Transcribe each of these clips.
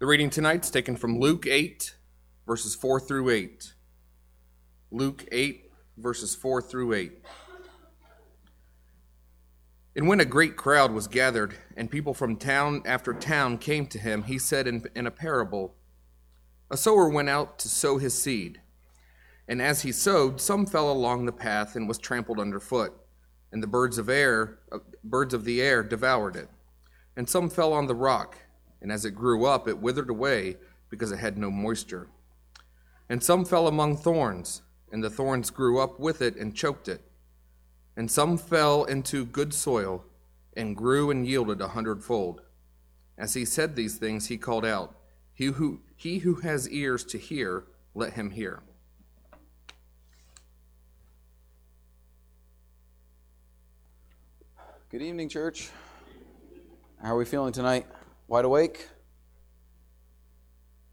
The reading tonight is taken from Luke 8, verses 4 through 8. Luke 8, verses 4 through 8. And when a great crowd was gathered, and people from town after town came to him, he said in, in a parable A sower went out to sow his seed. And as he sowed, some fell along the path and was trampled underfoot, and the birds of air, uh, birds of the air devoured it. And some fell on the rock, and as it grew up, it withered away because it had no moisture. And some fell among thorns, and the thorns grew up with it and choked it. And some fell into good soil, and grew and yielded a hundredfold. As he said these things, he called out, He who, he who has ears to hear, let him hear. Good evening, church. How are we feeling tonight? Wide awake?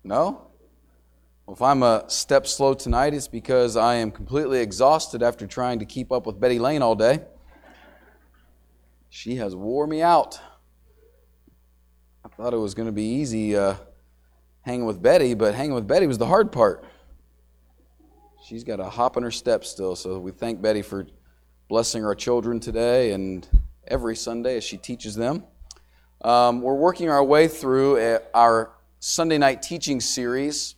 No? Well, if I'm a step slow tonight, it's because I am completely exhausted after trying to keep up with Betty Lane all day. She has wore me out. I thought it was going to be easy uh, hanging with Betty, but hanging with Betty was the hard part. She's got a hop in her step still, so we thank Betty for blessing our children today and every Sunday as she teaches them. Um, we're working our way through our Sunday night teaching series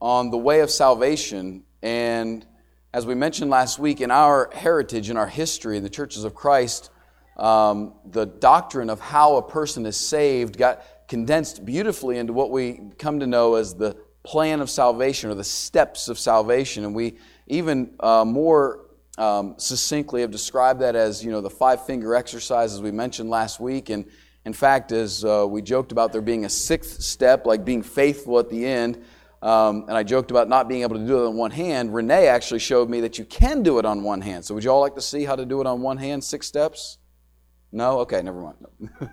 on the way of salvation. And as we mentioned last week, in our heritage, in our history, in the churches of Christ, um, the doctrine of how a person is saved got condensed beautifully into what we come to know as the plan of salvation or the steps of salvation. And we even uh, more um, succinctly have described that as you know the five finger exercise as we mentioned last week and in fact as uh, we joked about there being a sixth step like being faithful at the end um, and i joked about not being able to do it on one hand renee actually showed me that you can do it on one hand. So would you all like to see how to do it on one hand six steps? No? Okay never mind.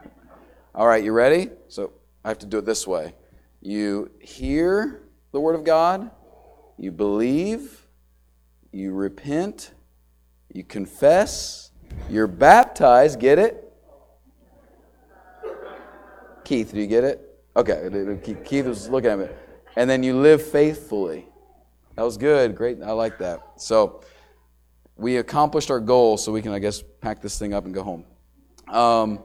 All right you ready? So i have to do it this way. You hear the word of god you believe you repent you confess, you're baptized, get it? Keith, do you get it? Okay, Keith was looking at me. And then you live faithfully. That was good. Great. I like that. So we accomplished our goal, so we can, I guess, pack this thing up and go home. Um,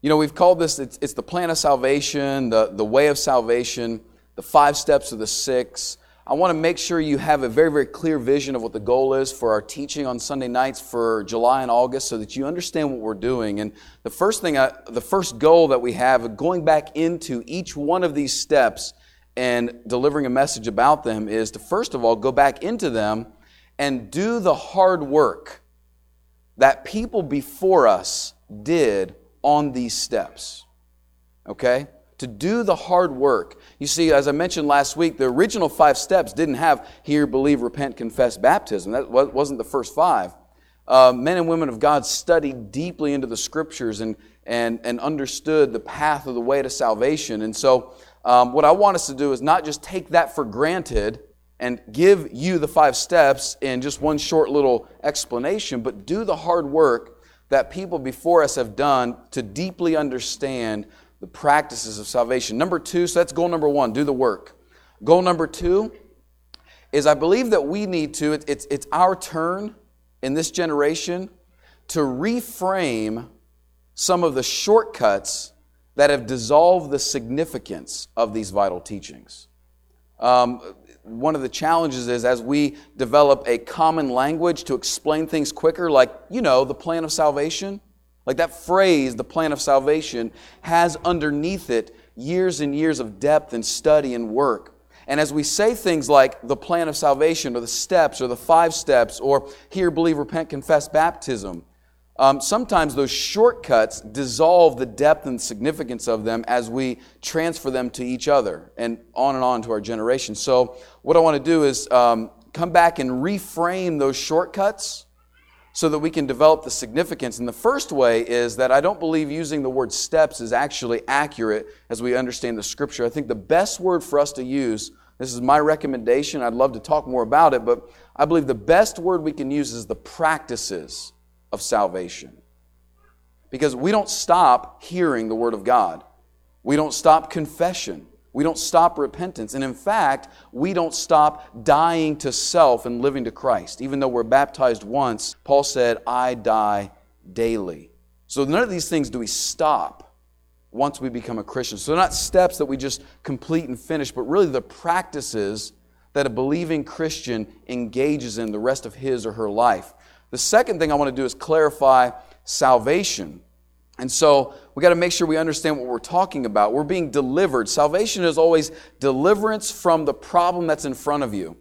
you know, we've called this, it's, it's the plan of salvation, the, the way of salvation, the five steps of the six. I want to make sure you have a very, very clear vision of what the goal is for our teaching on Sunday nights for July and August so that you understand what we're doing. And the first thing, I, the first goal that we have, going back into each one of these steps and delivering a message about them, is to first of all go back into them and do the hard work that people before us did on these steps. Okay? To do the hard work. You see, as I mentioned last week, the original five steps didn't have hear, believe, repent, confess, baptism. That wasn't the first five. Uh, men and women of God studied deeply into the scriptures and, and, and understood the path of the way to salvation. And so, um, what I want us to do is not just take that for granted and give you the five steps in just one short little explanation, but do the hard work that people before us have done to deeply understand the practices of salvation. Number two, so that's goal number one do the work. Goal number two is I believe that we need to, it, it's, it's our turn in this generation to reframe some of the shortcuts that have dissolved the significance of these vital teachings. Um, one of the challenges is as we develop a common language to explain things quicker, like, you know, the plan of salvation like that phrase, the plan of salvation, has underneath it years and years of depth and study and work. And as we say things like the plan of salvation or the steps or the five steps or hear, believe, repent, confess, baptism, um, sometimes those shortcuts dissolve the depth and significance of them as we transfer them to each other and on and on to our generation. So, what I want to do is um, come back and reframe those shortcuts so that we can develop the significance. And the first way is that I don't believe using the word steps is actually accurate as we understand the scripture. I think the best word for us to use, this is my recommendation, I'd love to talk more about it, but I believe the best word we can use is the practices of salvation. Because we don't stop hearing the word of God. We don't stop confession. We don't stop repentance. And in fact, we don't stop dying to self and living to Christ. Even though we're baptized once, Paul said, I die daily. So none of these things do we stop once we become a Christian. So they're not steps that we just complete and finish, but really the practices that a believing Christian engages in the rest of his or her life. The second thing I want to do is clarify salvation. And so we got to make sure we understand what we're talking about. We're being delivered. Salvation is always deliverance from the problem that's in front of you.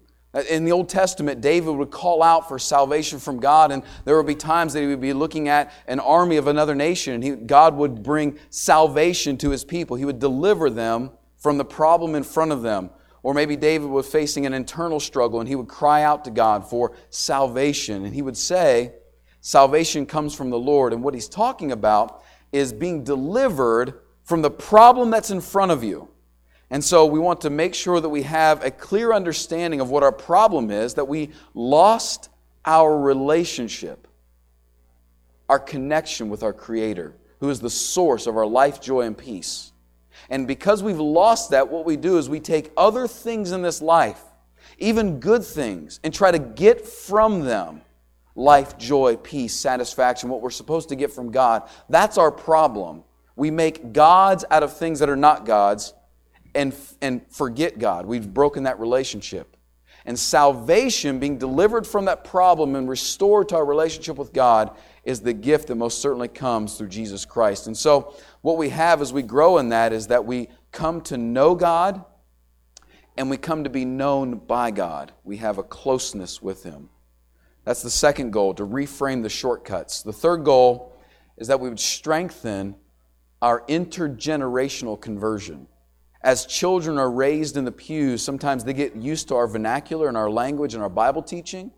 In the Old Testament, David would call out for salvation from God, and there would be times that he would be looking at an army of another nation, and he, God would bring salvation to his people. He would deliver them from the problem in front of them. Or maybe David was facing an internal struggle, and he would cry out to God for salvation. And he would say, Salvation comes from the Lord. And what he's talking about is being delivered from the problem that's in front of you. And so we want to make sure that we have a clear understanding of what our problem is, that we lost our relationship, our connection with our Creator, who is the source of our life, joy, and peace. And because we've lost that, what we do is we take other things in this life, even good things, and try to get from them life, joy, peace, satisfaction, what we're supposed to get from God. That's our problem. We make gods out of things that are not gods and, and forget God. We've broken that relationship. And salvation, being delivered from that problem and restored to our relationship with God, is the gift that most certainly comes through Jesus Christ. And so, what we have as we grow in that is that we come to know God and we come to be known by God. We have a closeness with Him. That's the second goal, to reframe the shortcuts. The third goal is that we would strengthen our intergenerational conversion as children are raised in the pews, sometimes they get used to our vernacular and our language and our Bible teaching.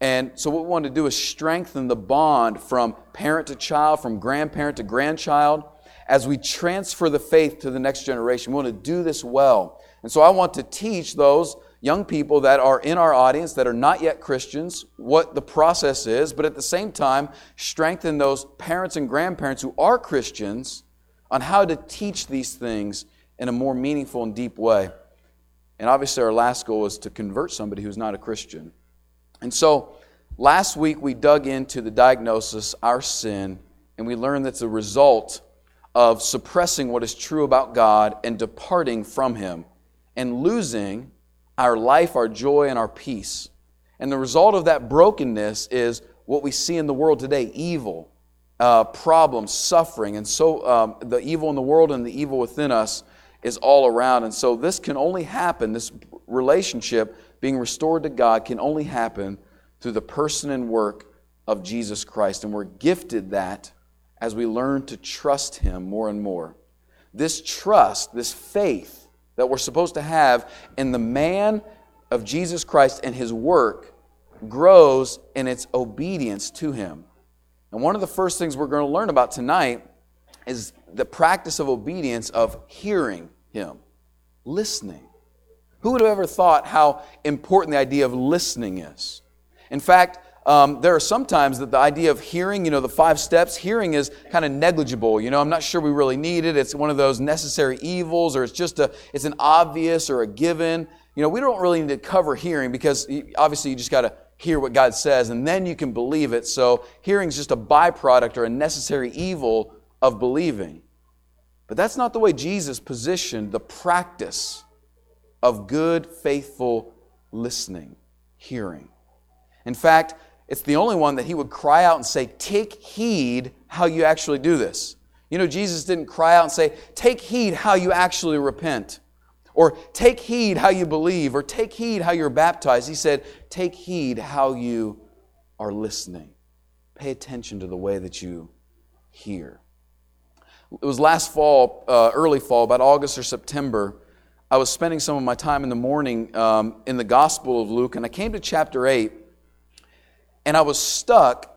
And so, what we want to do is strengthen the bond from parent to child, from grandparent to grandchild, as we transfer the faith to the next generation. We want to do this well. And so, I want to teach those young people that are in our audience that are not yet Christians what the process is, but at the same time, strengthen those parents and grandparents who are Christians on how to teach these things in a more meaningful and deep way. And obviously, our last goal is to convert somebody who's not a Christian. And so, last week we dug into the diagnosis, our sin, and we learned that's a result of suppressing what is true about God and departing from Him and losing our life, our joy, and our peace. And the result of that brokenness is what we see in the world today evil, uh, problems, suffering. And so, um, the evil in the world and the evil within us is all around. And so this can only happen, this relationship being restored to God can only happen through the person and work of Jesus Christ. And we're gifted that as we learn to trust Him more and more. This trust, this faith that we're supposed to have in the man of Jesus Christ and His work grows in its obedience to Him. And one of the first things we're going to learn about tonight is the practice of obedience of hearing him. Listening. Who would have ever thought how important the idea of listening is? In fact, um, there are sometimes that the idea of hearing, you know, the five steps, hearing is kind of negligible. You know, I'm not sure we really need it. It's one of those necessary evils, or it's just a, it's an obvious or a given. You know, we don't really need to cover hearing because obviously you just got to hear what God says and then you can believe it. So hearing is just a byproduct or a necessary evil of believing. But that's not the way Jesus positioned the practice of good, faithful listening, hearing. In fact, it's the only one that he would cry out and say, Take heed how you actually do this. You know, Jesus didn't cry out and say, Take heed how you actually repent, or take heed how you believe, or take heed how you're baptized. He said, Take heed how you are listening. Pay attention to the way that you hear. It was last fall, uh, early fall, about August or September. I was spending some of my time in the morning um, in the Gospel of Luke, and I came to chapter 8, and I was stuck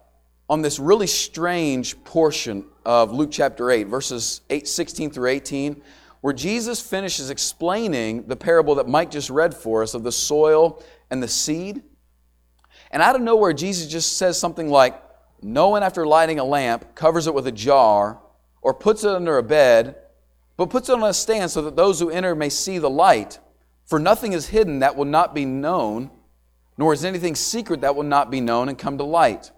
on this really strange portion of Luke chapter 8, verses 8, 16 through 18, where Jesus finishes explaining the parable that Mike just read for us of the soil and the seed. And out of nowhere, Jesus just says something like, No one, after lighting a lamp, covers it with a jar or puts it under a bed, but puts it on a stand so that those who enter may see the light. For nothing is hidden that will not be known, nor is anything secret that will not be known and come to light.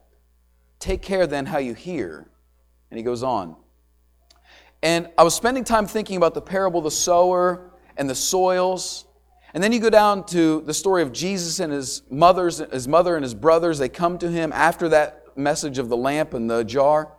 Take care then how you hear. And he goes on. And I was spending time thinking about the parable of the sower and the soils. And then you go down to the story of Jesus and his mother's, his mother and his brothers. They come to him after that message of the lamp and the jar.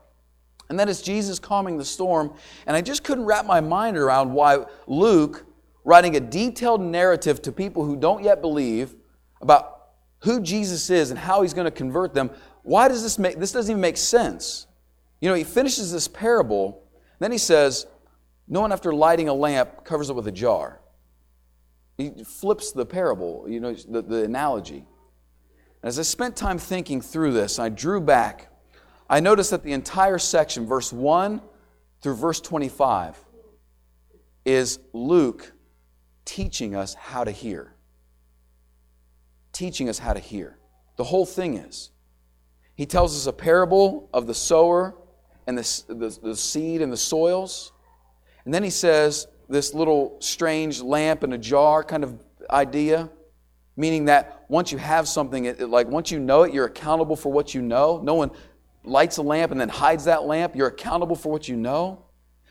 And then it's Jesus calming the storm. And I just couldn't wrap my mind around why Luke, writing a detailed narrative to people who don't yet believe about who Jesus is and how he's going to convert them, why does this make this doesn't even make sense? You know, he finishes this parable then he says, No one after lighting a lamp covers it with a jar. He flips the parable, you know, the, the analogy. As I spent time thinking through this, I drew back. I noticed that the entire section, verse 1 through verse 25, is Luke teaching us how to hear. Teaching us how to hear. The whole thing is. He tells us a parable of the sower and the, the, the seed and the soils. And then he says this little strange lamp in a jar kind of idea, meaning that once you have something, it, like once you know it, you're accountable for what you know. No one lights a lamp and then hides that lamp. You're accountable for what you know.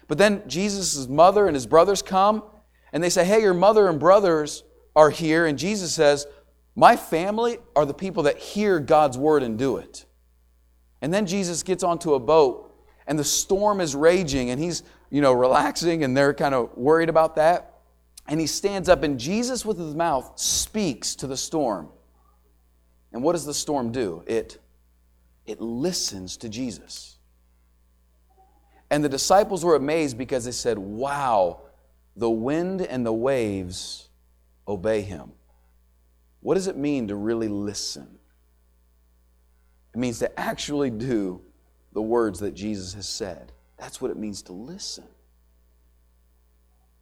But then Jesus' mother and his brothers come and they say, Hey, your mother and brothers are here. And Jesus says, My family are the people that hear God's word and do it. And then Jesus gets onto a boat and the storm is raging and he's, you know, relaxing and they're kind of worried about that. And he stands up and Jesus with his mouth speaks to the storm. And what does the storm do? It it listens to Jesus. And the disciples were amazed because they said, "Wow, the wind and the waves obey him." What does it mean to really listen? It means to actually do the words that Jesus has said. That's what it means to listen.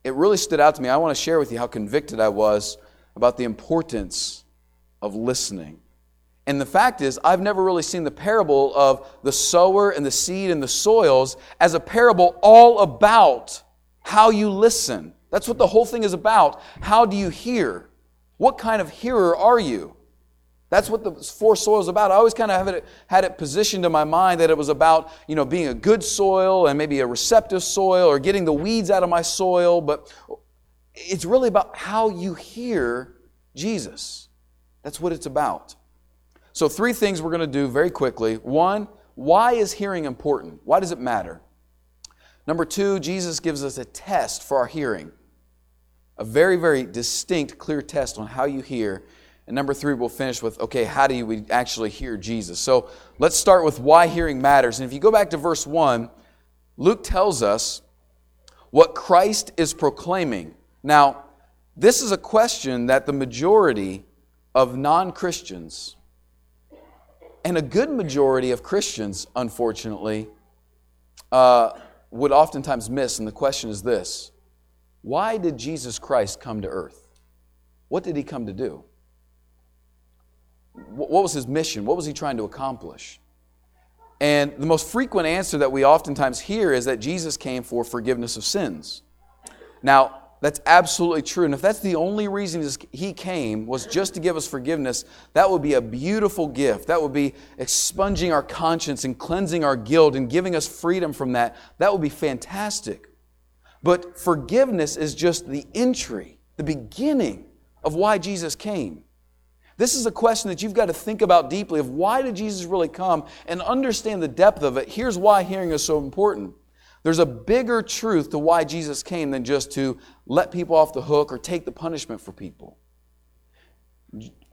It really stood out to me. I want to share with you how convicted I was about the importance of listening. And the fact is, I've never really seen the parable of the sower and the seed and the soils as a parable all about how you listen. That's what the whole thing is about. How do you hear? What kind of hearer are you? That's what the four soils about. I always kind of it, had it positioned in my mind that it was about, you know, being a good soil and maybe a receptive soil or getting the weeds out of my soil, but it's really about how you hear Jesus. That's what it's about. So, three things we're going to do very quickly. One, why is hearing important? Why does it matter? Number two, Jesus gives us a test for our hearing. A very, very distinct, clear test on how you hear. And number three, we'll finish with okay, how do we actually hear Jesus? So let's start with why hearing matters. And if you go back to verse 1, Luke tells us what Christ is proclaiming. Now, this is a question that the majority of non Christians, and a good majority of Christians, unfortunately, uh, would oftentimes miss. And the question is this Why did Jesus Christ come to earth? What did he come to do? what was his mission? What was he trying to accomplish? And the most frequent answer that we oftentimes hear is that Jesus came for forgiveness of sins. Now, that's absolutely true. And if that's the only reason he came was just to give us forgiveness, that would be a beautiful gift. That would be expunging our conscience and cleansing our guilt and giving us freedom from that. That would be fantastic. But forgiveness is just the entry, the beginning of why Jesus came. This is a question that you've got to think about deeply of why did Jesus really come and understand the depth of it. Here's why hearing is so important. There's a bigger truth to why Jesus came than just to let people off the hook or take the punishment for people.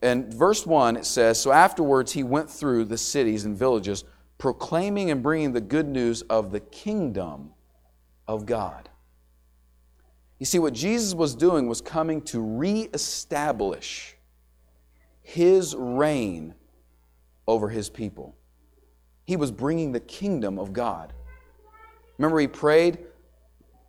And verse 1 it says, So afterwards he went through the cities and villages, proclaiming and bringing the good news of the kingdom of God. You see, what Jesus was doing was coming to reestablish his reign over his people. He was bringing the kingdom of God. Remember, he prayed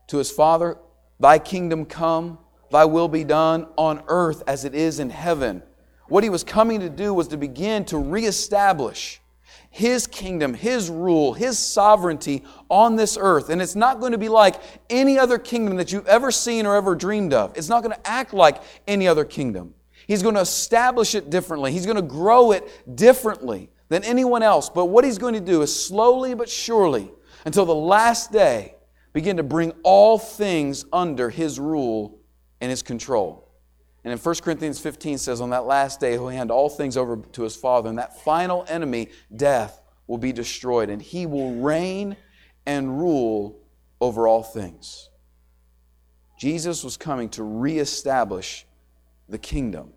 to his Father, Thy kingdom come, Thy will be done on earth as it is in heaven. What he was coming to do was to begin to reestablish. His kingdom, His rule, His sovereignty on this earth. And it's not going to be like any other kingdom that you've ever seen or ever dreamed of. It's not going to act like any other kingdom. He's going to establish it differently. He's going to grow it differently than anyone else. But what He's going to do is slowly but surely, until the last day, begin to bring all things under His rule and His control. And in 1 Corinthians 15 says, On that last day, he'll hand all things over to his Father, and that final enemy, death, will be destroyed, and he will reign and rule over all things. Jesus was coming to reestablish the kingdom.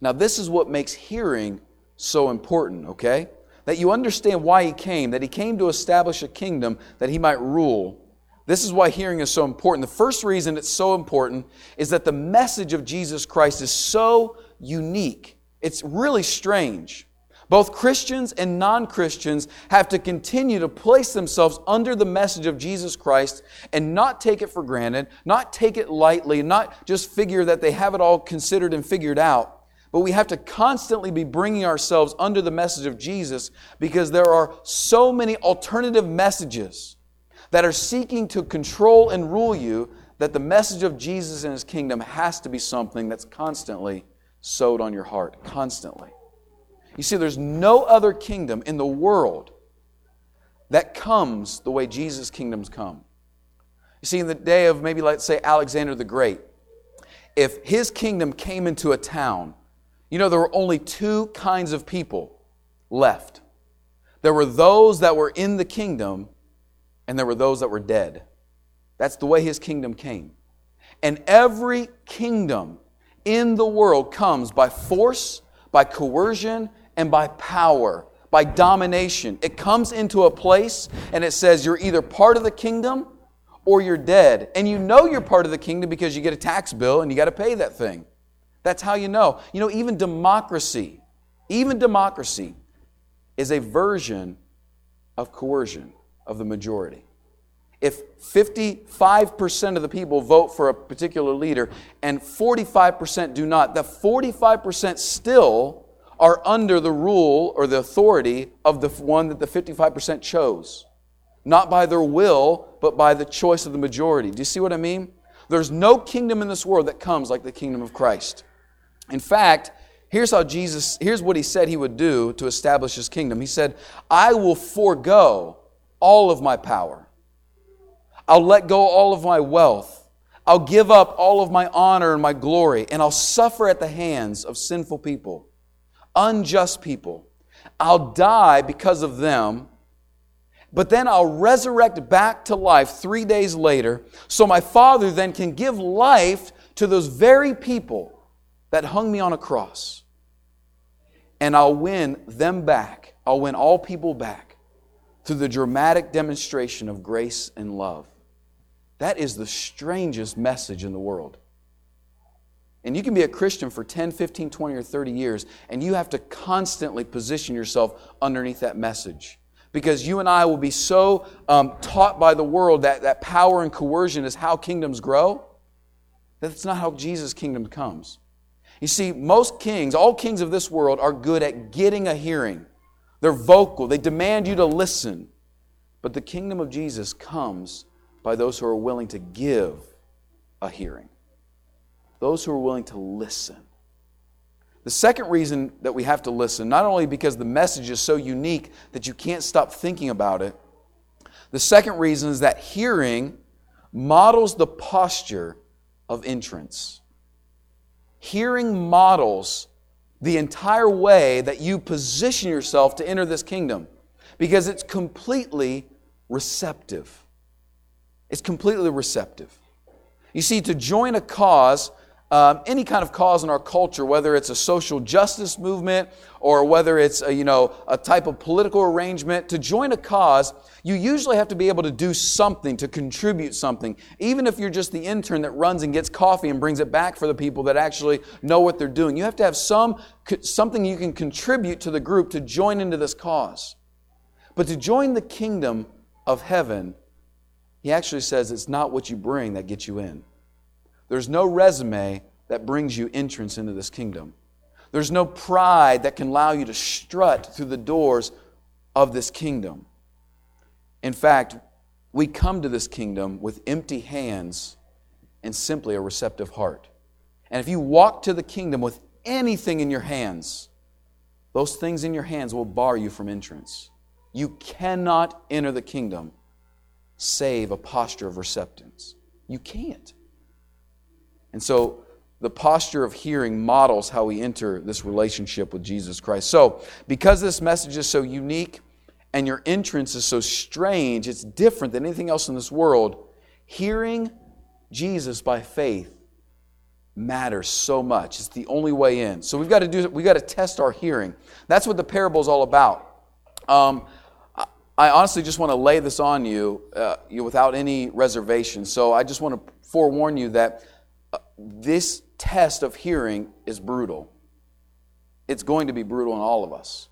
Now, this is what makes hearing so important, okay? That you understand why he came, that he came to establish a kingdom that he might rule this is why hearing is so important. The first reason it's so important is that the message of Jesus Christ is so unique. It's really strange. Both Christians and non Christians have to continue to place themselves under the message of Jesus Christ and not take it for granted, not take it lightly, not just figure that they have it all considered and figured out. But we have to constantly be bringing ourselves under the message of Jesus because there are so many alternative messages that are seeking to control and rule you, that the message of Jesus and his kingdom has to be something that's constantly sowed on your heart. Constantly. You see, there's no other kingdom in the world that comes the way Jesus' kingdoms come. You see, in the day of maybe, let's say, Alexander the Great, if his kingdom came into a town, you know, there were only two kinds of people left. There were those that were in the kingdom, and there were those that were dead. That's the way his kingdom came. And every kingdom in the world comes by force, by coercion, and by power, by domination. It comes into a place and it says you're either part of the kingdom or you're dead. And you know you're part of the kingdom because you get a tax bill and you got to pay that thing. That's how you know. You know, even democracy, even democracy is a version of coercion of the majority. If 55% of the people vote for a particular leader and 45% do not, the 45% still are under the rule or the authority of the one that the 55% chose. Not by their will, but by the choice of the majority. Do you see what I mean? There's no kingdom in this world that comes like the kingdom of Christ. In fact, here's how Jesus, here's what he said he would do to establish his kingdom. He said, I will forego all of my power. I'll let go all of my wealth. I'll give up all of my honor and my glory, and I'll suffer at the hands of sinful people, unjust people. I'll die because of them, but then I'll resurrect back to life three days later, so my Father then can give life to those very people that hung me on a cross. And I'll win them back. I'll win all people back through the dramatic demonstration of grace and love. That is the strangest message in the world. And you can be a Christian for 10, 15, 20, or 30 years, and you have to constantly position yourself underneath that message. Because you and I will be so um, taught by the world that, that power and coercion is how kingdoms grow, that's not how Jesus' kingdom comes. You see, most kings, all kings of this world, are good at getting a hearing. They're vocal, they demand you to listen. But the kingdom of Jesus comes by those who are willing to give a hearing, those who are willing to listen. The second reason that we have to listen, not only because the message is so unique that you can't stop thinking about it, the second reason is that hearing models the posture of entrance. Hearing models the entire way that you position yourself to enter this kingdom because it's completely receptive. It's completely receptive. You see, to join a cause um, any kind of cause in our culture, whether it's a social justice movement or whether it's a, you know, a type of political arrangement, to join a cause, you usually have to be able to do something, to contribute something. Even if you're just the intern that runs and gets coffee and brings it back for the people that actually know what they're doing. You have to have some, something you can contribute to the group to join into this cause. But to join the kingdom of heaven, he actually says it's not what you bring that gets you in. There's no resume that brings you entrance into this kingdom. There's no pride that can allow you to strut through the doors of this kingdom. In fact, we come to this kingdom with empty hands and simply a receptive heart. And if you walk to the kingdom with anything in your hands, those things in your hands will bar you from entrance. You cannot enter the kingdom save a posture of receptance. You can't. And so the posture of hearing models how we enter this relationship with Jesus Christ. So, because this message is so unique and your entrance is so strange, it's different than anything else in this world, hearing Jesus by faith matters so much. It's the only way in. So we've got to do we've got to test our hearing. That's what the parable is all about. Um, I honestly just want to lay this on you, uh, you without any reservation. So I just want to forewarn you that this test of hearing is brutal. It's going to be brutal in all of us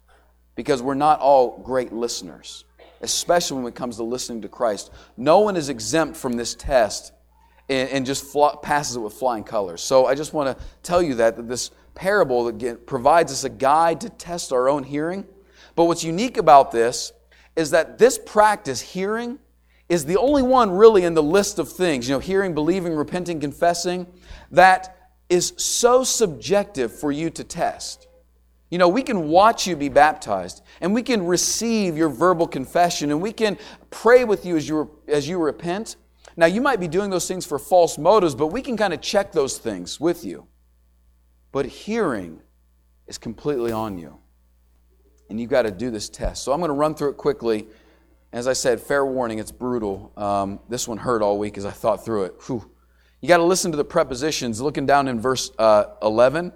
because we're not all great listeners, especially when it comes to listening to Christ. No one is exempt from this test and, and just fl- passes it with flying colors. So I just want to tell you that, that this parable provides us a guide to test our own hearing. But what's unique about this is that this practice, hearing, is the only one really in the list of things, you know, hearing, believing, repenting, confessing, that is so subjective for you to test. You know, we can watch you be baptized and we can receive your verbal confession and we can pray with you as you, as you repent. Now, you might be doing those things for false motives, but we can kind of check those things with you. But hearing is completely on you. And you've got to do this test. So I'm going to run through it quickly. As I said, fair warning, it's brutal. Um, this one hurt all week as I thought through it. Whew. You got to listen to the prepositions. Looking down in verse uh, 11,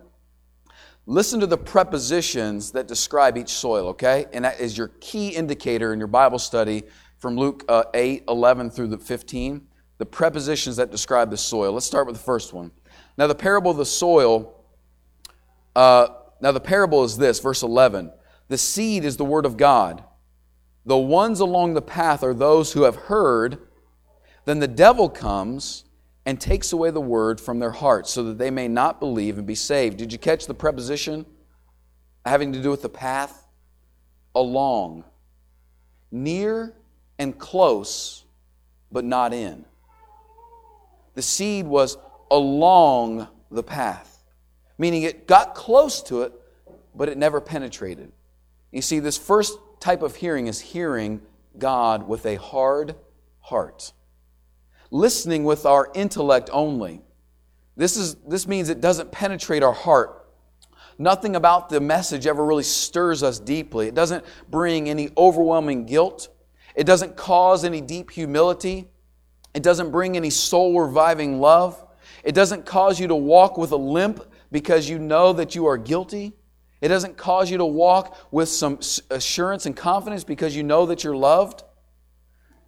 listen to the prepositions that describe each soil, okay? And that is your key indicator in your Bible study from Luke uh, 8, 11 through the 15 the prepositions that describe the soil. Let's start with the first one. Now, the parable of the soil, uh, now the parable is this, verse 11. The seed is the word of God. The ones along the path are those who have heard. Then the devil comes and takes away the word from their hearts so that they may not believe and be saved. Did you catch the preposition having to do with the path? Along. Near and close, but not in. The seed was along the path, meaning it got close to it, but it never penetrated. You see, this first type of hearing is hearing God with a hard heart, listening with our intellect only. This, is, this means it doesn't penetrate our heart. Nothing about the message ever really stirs us deeply. It doesn't bring any overwhelming guilt. It doesn't cause any deep humility. It doesn't bring any soul reviving love. It doesn't cause you to walk with a limp because you know that you are guilty. It doesn't cause you to walk with some assurance and confidence because you know that you're loved.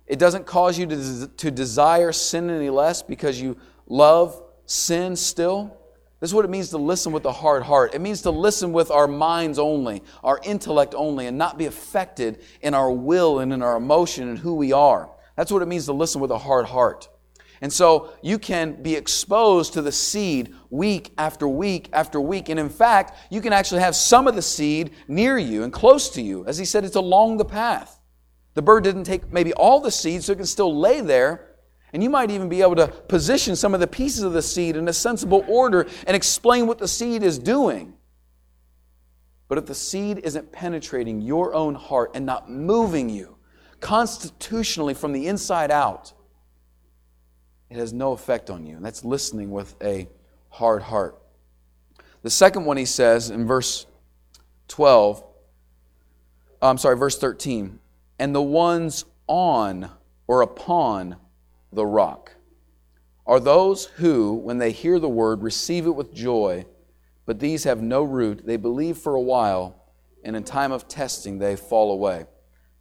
It doesn't cause you to, to desire sin any less because you love sin still. This is what it means to listen with a hard heart. It means to listen with our minds only, our intellect only, and not be affected in our will and in our emotion and who we are. That's what it means to listen with a hard heart. And so you can be exposed to the seed week after week after week. And in fact, you can actually have some of the seed near you and close to you. As he said, it's along the path. The bird didn't take maybe all the seed, so it can still lay there. And you might even be able to position some of the pieces of the seed in a sensible order and explain what the seed is doing. But if the seed isn't penetrating your own heart and not moving you, constitutionally from the inside out, it has no effect on you. And that's listening with a hard heart. The second one he says in verse 12, I'm sorry, verse 13, and the ones on or upon the rock are those who, when they hear the word, receive it with joy, but these have no root. They believe for a while, and in time of testing, they fall away.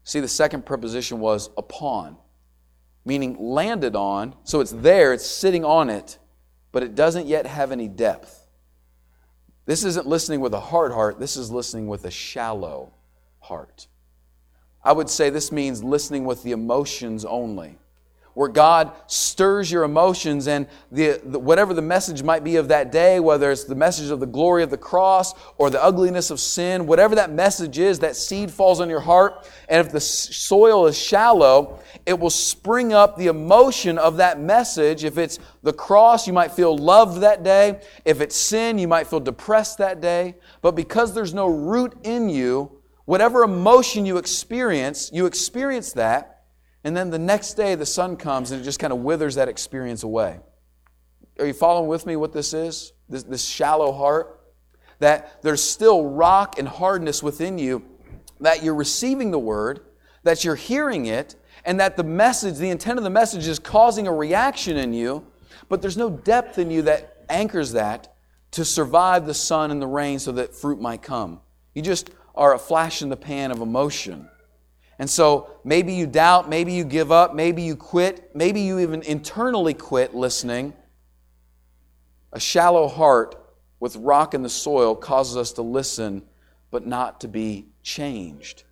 See, the second preposition was upon, meaning landed on. So it's there, it's sitting on it, but it doesn't yet have any depth. This isn't listening with a hard heart, this is listening with a shallow heart. I would say this means listening with the emotions only where God stirs your emotions and the, the, whatever the message might be of that day, whether it's the message of the glory of the cross or the ugliness of sin, whatever that message is, that seed falls on your heart. And if the soil is shallow, it will spring up the emotion of that message. If it's the cross, you might feel loved that day. If it's sin, you might feel depressed that day. But because there's no root in you, whatever emotion you experience, you experience that and then the next day, the sun comes and it just kind of withers that experience away. Are you following with me what this is? This, this shallow heart? That there's still rock and hardness within you, that you're receiving the word, that you're hearing it, and that the message, the intent of the message is causing a reaction in you, but there's no depth in you that anchors that to survive the sun and the rain so that fruit might come. You just are a flash in the pan of emotion. And so maybe you doubt, maybe you give up, maybe you quit, maybe you even internally quit listening. A shallow heart with rock in the soil causes us to listen, but not to be changed.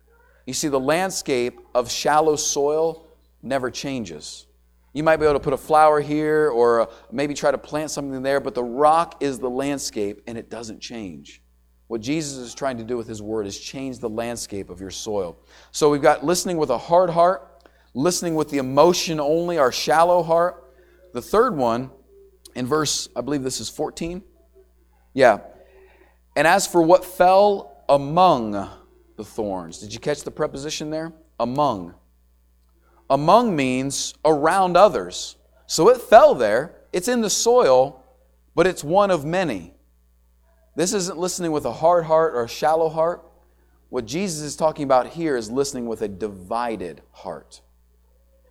You see, the landscape of shallow soil never changes. You might be able to put a flower here or maybe try to plant something there, but the rock is the landscape and it doesn't change. What Jesus is trying to do with his word is change the landscape of your soil. So we've got listening with a hard heart, listening with the emotion only, our shallow heart. The third one, in verse, I believe this is 14. Yeah. And as for what fell among the thorns, did you catch the preposition there? Among. Among means around others. So it fell there, it's in the soil, but it's one of many. This isn't listening with a hard heart or a shallow heart. What Jesus is talking about here is listening with a divided heart.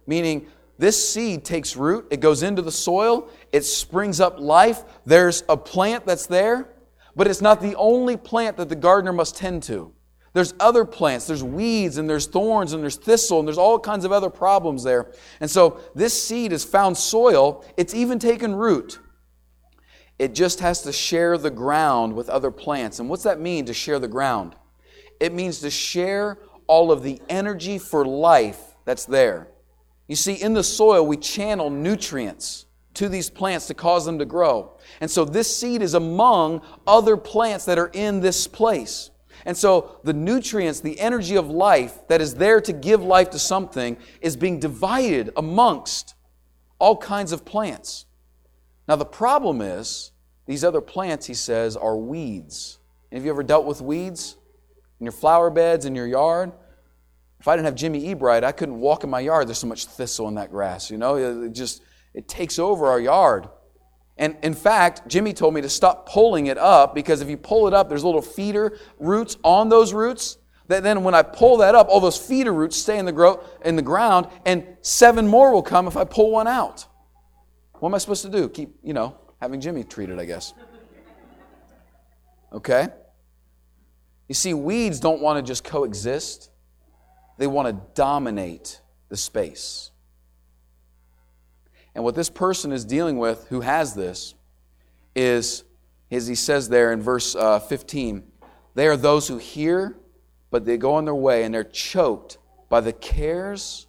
Meaning, this seed takes root, it goes into the soil, it springs up life. There's a plant that's there, but it's not the only plant that the gardener must tend to. There's other plants, there's weeds, and there's thorns, and there's thistle, and there's all kinds of other problems there. And so this seed has found soil, it's even taken root. It just has to share the ground with other plants. And what's that mean to share the ground? It means to share all of the energy for life that's there. You see, in the soil, we channel nutrients to these plants to cause them to grow. And so this seed is among other plants that are in this place. And so the nutrients, the energy of life that is there to give life to something is being divided amongst all kinds of plants. Now, the problem is, these other plants, he says, are weeds. Have you ever dealt with weeds in your flower beds, in your yard? If I didn't have Jimmy Ebright, I couldn't walk in my yard. There's so much thistle in that grass, you know? It just, it takes over our yard. And in fact, Jimmy told me to stop pulling it up because if you pull it up, there's little feeder roots on those roots. That then when I pull that up, all those feeder roots stay in the, gro- in the ground, and seven more will come if I pull one out. What am I supposed to do? Keep, you know, having Jimmy treated, I guess. Okay? You see, weeds don't want to just coexist, they want to dominate the space. And what this person is dealing with, who has this, is, as he says there in verse uh, 15, they are those who hear, but they go on their way and they're choked by the cares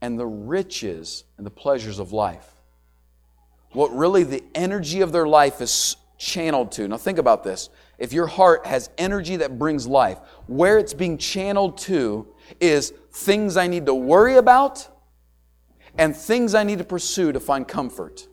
and the riches and the pleasures of life what really the energy of their life is channeled to. Now, think about this. If your heart has energy that brings life, where it's being channeled to is things I need to worry about and things I need to pursue to find comfort.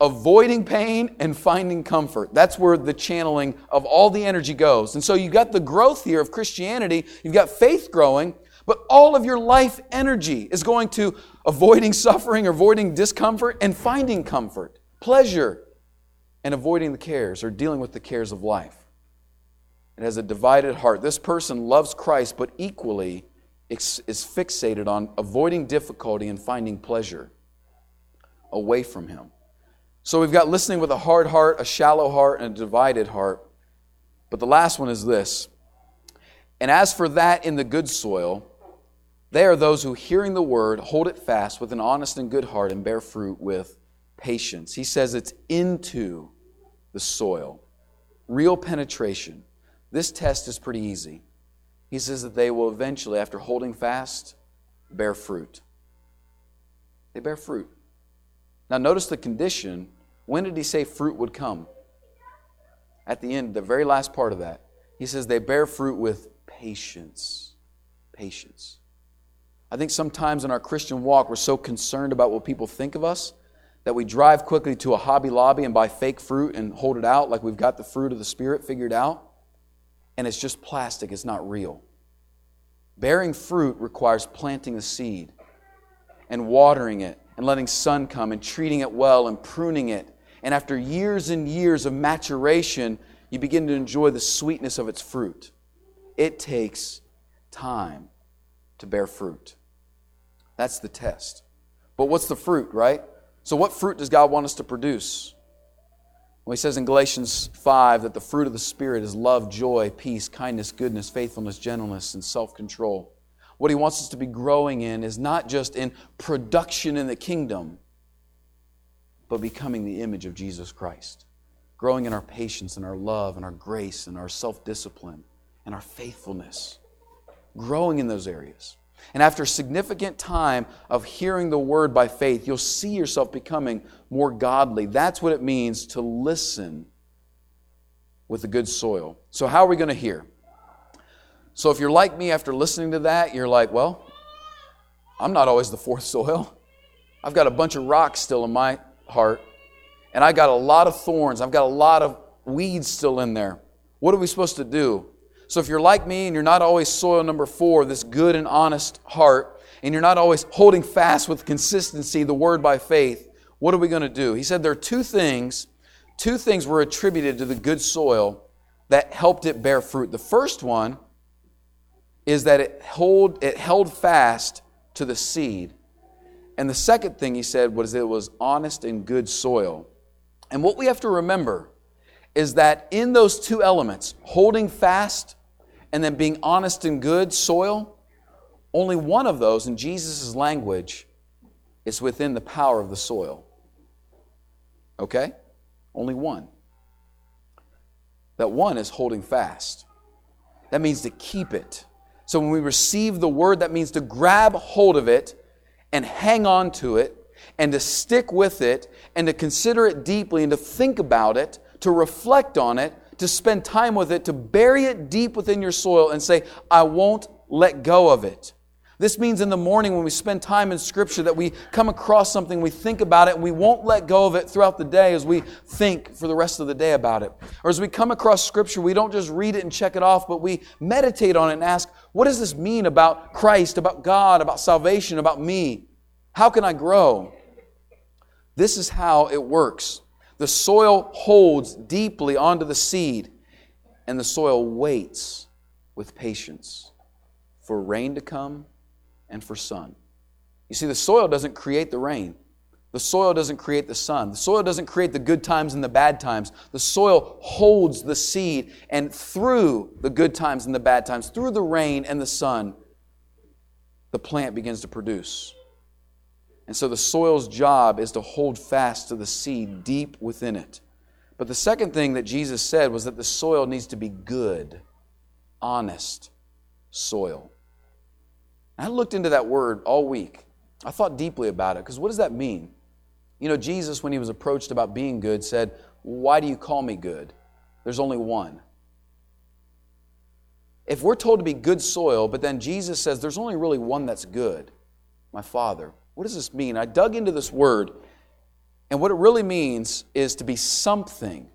Avoiding pain and finding comfort. That's where the channeling of all the energy goes. And so you've got the growth here of Christianity, you've got faith growing, but all of your life energy is going to avoiding suffering, avoiding discomfort, and finding comfort, pleasure, and avoiding the cares or dealing with the cares of life. It has a divided heart. This person loves Christ, but equally is fixated on avoiding difficulty and finding pleasure away from Him. So we've got listening with a hard heart, a shallow heart, and a divided heart. But the last one is this. And as for that in the good soil, they are those who, hearing the word, hold it fast with an honest and good heart and bear fruit with patience. He says it's into the soil, real penetration. This test is pretty easy. He says that they will eventually, after holding fast, bear fruit. They bear fruit. Now, notice the condition. When did he say fruit would come? At the end, the very last part of that. He says they bear fruit with patience. Patience. I think sometimes in our Christian walk, we're so concerned about what people think of us that we drive quickly to a Hobby Lobby and buy fake fruit and hold it out like we've got the fruit of the Spirit figured out. And it's just plastic, it's not real. Bearing fruit requires planting a seed and watering it and letting sun come and treating it well and pruning it. And after years and years of maturation, you begin to enjoy the sweetness of its fruit. It takes time to bear fruit. That's the test. But what's the fruit, right? So, what fruit does God want us to produce? Well, he says in Galatians 5 that the fruit of the Spirit is love, joy, peace, kindness, goodness, faithfulness, gentleness, and self control. What he wants us to be growing in is not just in production in the kingdom, but becoming the image of Jesus Christ. Growing in our patience and our love and our grace and our self discipline and our faithfulness. Growing in those areas. And after a significant time of hearing the word by faith, you'll see yourself becoming more godly. That's what it means to listen with the good soil. So, how are we going to hear? So, if you're like me after listening to that, you're like, well, I'm not always the fourth soil. I've got a bunch of rocks still in my heart, and I got a lot of thorns. I've got a lot of weeds still in there. What are we supposed to do? So if you're like me and you're not always soil number four, this good and honest heart, and you're not always holding fast with consistency the word by faith, what are we going to do? He said there are two things, two things were attributed to the good soil that helped it bear fruit. The first one is that it hold it held fast to the seed. And the second thing he said was it was honest and good soil. And what we have to remember is that in those two elements, holding fast and then being honest and good soil, only one of those in Jesus' language is within the power of the soil. Okay? Only one. That one is holding fast. That means to keep it. So when we receive the word, that means to grab hold of it and hang on to it and to stick with it and to consider it deeply and to think about it, to reflect on it, to spend time with it, to bury it deep within your soil and say, I won't let go of it. This means in the morning when we spend time in Scripture that we come across something, we think about it, and we won't let go of it throughout the day as we think for the rest of the day about it. Or as we come across Scripture, we don't just read it and check it off, but we meditate on it and ask, what does this mean about Christ, about God, about salvation, about me? How can I grow? This is how it works. The soil holds deeply onto the seed, and the soil waits with patience for rain to come and for sun. You see, the soil doesn't create the rain. The soil doesn't create the sun. The soil doesn't create the good times and the bad times. The soil holds the seed, and through the good times and the bad times, through the rain and the sun, the plant begins to produce. And so the soil's job is to hold fast to the seed deep within it. But the second thing that Jesus said was that the soil needs to be good, honest soil. I looked into that word all week. I thought deeply about it because what does that mean? You know, Jesus, when he was approached about being good, said, Why do you call me good? There's only one. If we're told to be good soil, but then Jesus says there's only really one that's good, my Father, what does this mean? I dug into this word, and what it really means is to be something,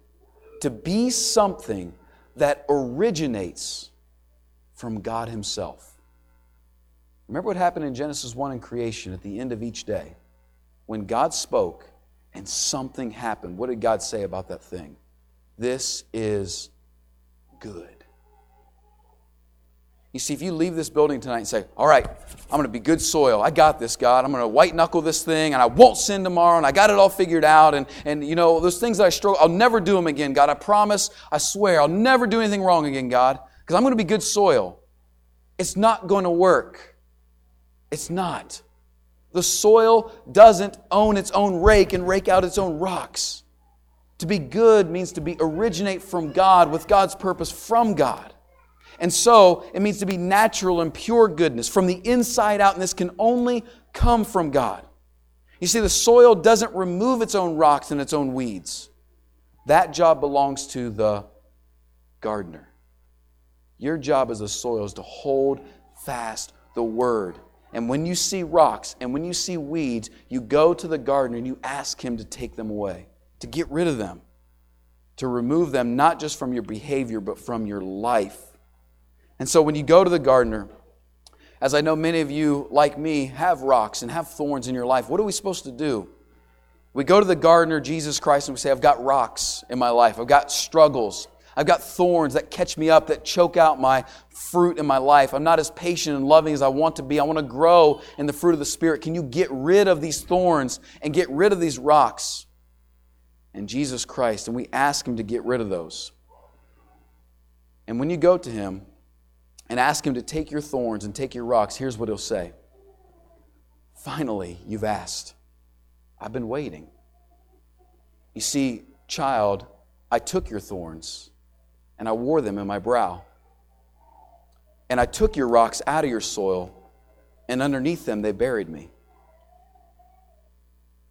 to be something that originates from God Himself. Remember what happened in Genesis 1 in creation at the end of each day? When God spoke and something happened, what did God say about that thing? This is good. You see, if you leave this building tonight and say, All right, I'm going to be good soil. I got this, God. I'm going to white knuckle this thing and I won't sin tomorrow and I got it all figured out. And, and you know, those things that I struggle, I'll never do them again, God. I promise, I swear, I'll never do anything wrong again, God, because I'm going to be good soil. It's not going to work. It's not. The soil doesn't own its own rake and rake out its own rocks. To be good means to be originate from God with God's purpose from God. And so it means to be natural and pure goodness from the inside out, and this can only come from God. You see, the soil doesn't remove its own rocks and its own weeds. That job belongs to the gardener. Your job as a soil is to hold fast the word. And when you see rocks and when you see weeds, you go to the gardener and you ask him to take them away, to get rid of them, to remove them not just from your behavior, but from your life. And so when you go to the gardener, as I know many of you, like me, have rocks and have thorns in your life, what are we supposed to do? We go to the gardener, Jesus Christ, and we say, I've got rocks in my life. I've got struggles. I've got thorns that catch me up, that choke out my fruit in my life. I'm not as patient and loving as I want to be. I want to grow in the fruit of the Spirit. Can you get rid of these thorns and get rid of these rocks? And Jesus Christ, and we ask Him to get rid of those. And when you go to Him, and ask Him to take your thorns and take your rocks, here's what He'll say Finally, you've asked. I've been waiting. You see, child, I took your thorns and I wore them in my brow. And I took your rocks out of your soil, and underneath them they buried me.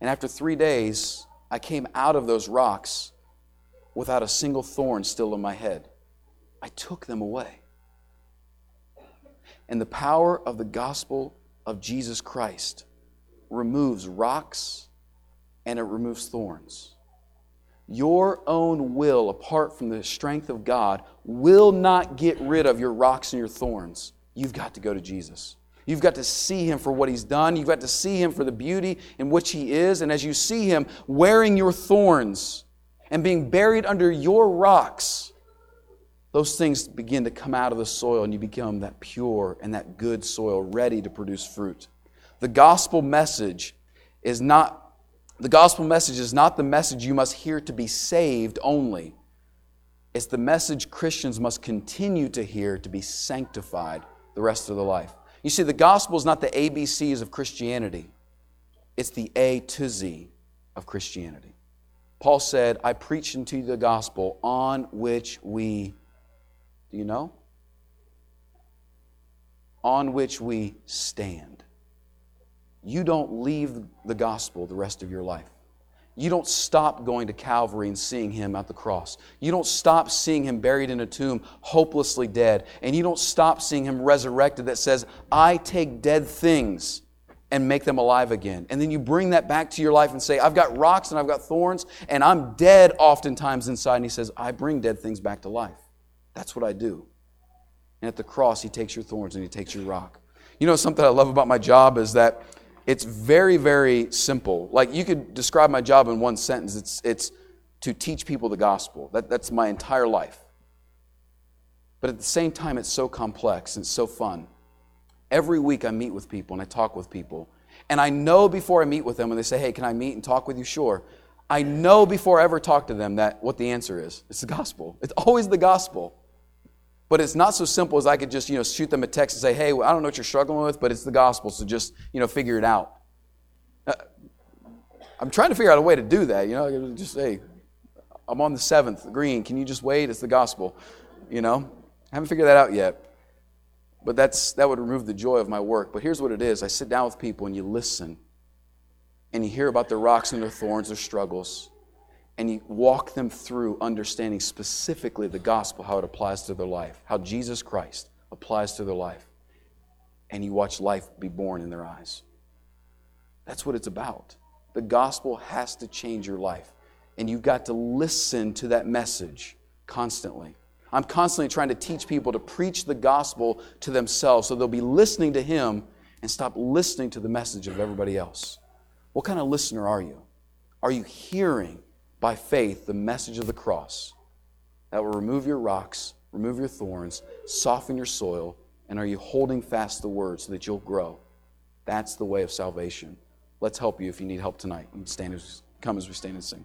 And after three days, I came out of those rocks without a single thorn still in my head. I took them away and the power of the gospel of Jesus Christ removes rocks and it removes thorns. Your own will, apart from the strength of God, will not get rid of your rocks and your thorns. You've got to go to Jesus. You've got to see him for what he's done. You've got to see him for the beauty in which he is. And as you see him wearing your thorns and being buried under your rocks, those things begin to come out of the soil and you become that pure and that good soil ready to produce fruit. The gospel message is not the gospel message is not the message you must hear to be saved only. It's the message Christians must continue to hear to be sanctified the rest of their life. You see, the gospel is not the ABCs of Christianity, it's the A to Z of Christianity. Paul said, I preach unto you the gospel on which we do you know? On which we stand. You don't leave the gospel the rest of your life. You don't stop going to Calvary and seeing him at the cross. You don't stop seeing him buried in a tomb, hopelessly dead. And you don't stop seeing him resurrected that says, I take dead things and make them alive again. And then you bring that back to your life and say, I've got rocks and I've got thorns and I'm dead oftentimes inside. And he says, I bring dead things back to life. That's what I do. And at the cross, He takes your thorns and He takes your rock. You know, something I love about my job is that it's very, very simple. Like you could describe my job in one sentence it's, it's to teach people the gospel. That, that's my entire life. But at the same time, it's so complex and it's so fun. Every week, I meet with people and I talk with people. And I know before I meet with them, when they say, Hey, can I meet and talk with you? Sure. I know before I ever talk to them that what the answer is. It's the gospel. It's always the gospel. But it's not so simple as I could just, you know, shoot them a text and say, hey, I don't know what you're struggling with, but it's the gospel, so just, you know, figure it out. Uh, I'm trying to figure out a way to do that, you know, just say, I'm on the seventh green. Can you just wait? It's the gospel, you know. I haven't figured that out yet. But that's, that would remove the joy of my work. But here's what it is I sit down with people and you listen, and you hear about their rocks and their thorns, their struggles and you walk them through understanding specifically the gospel, how it applies to their life, how Jesus Christ applies to their life. And you watch life be born in their eyes. That's what it's about. The gospel has to change your life. And you've got to listen to that message constantly. I'm constantly trying to teach people to preach the gospel to themselves so they'll be listening to Him and stop listening to the message of everybody else. What kind of listener are you? Are you hearing by faith the message of the cross that will remove your rocks, remove your thorns, soften your soil, and are you holding fast the word so that you'll grow? That's the way of salvation. Let's help you if you need help tonight. Stand as, come as we stand and sing.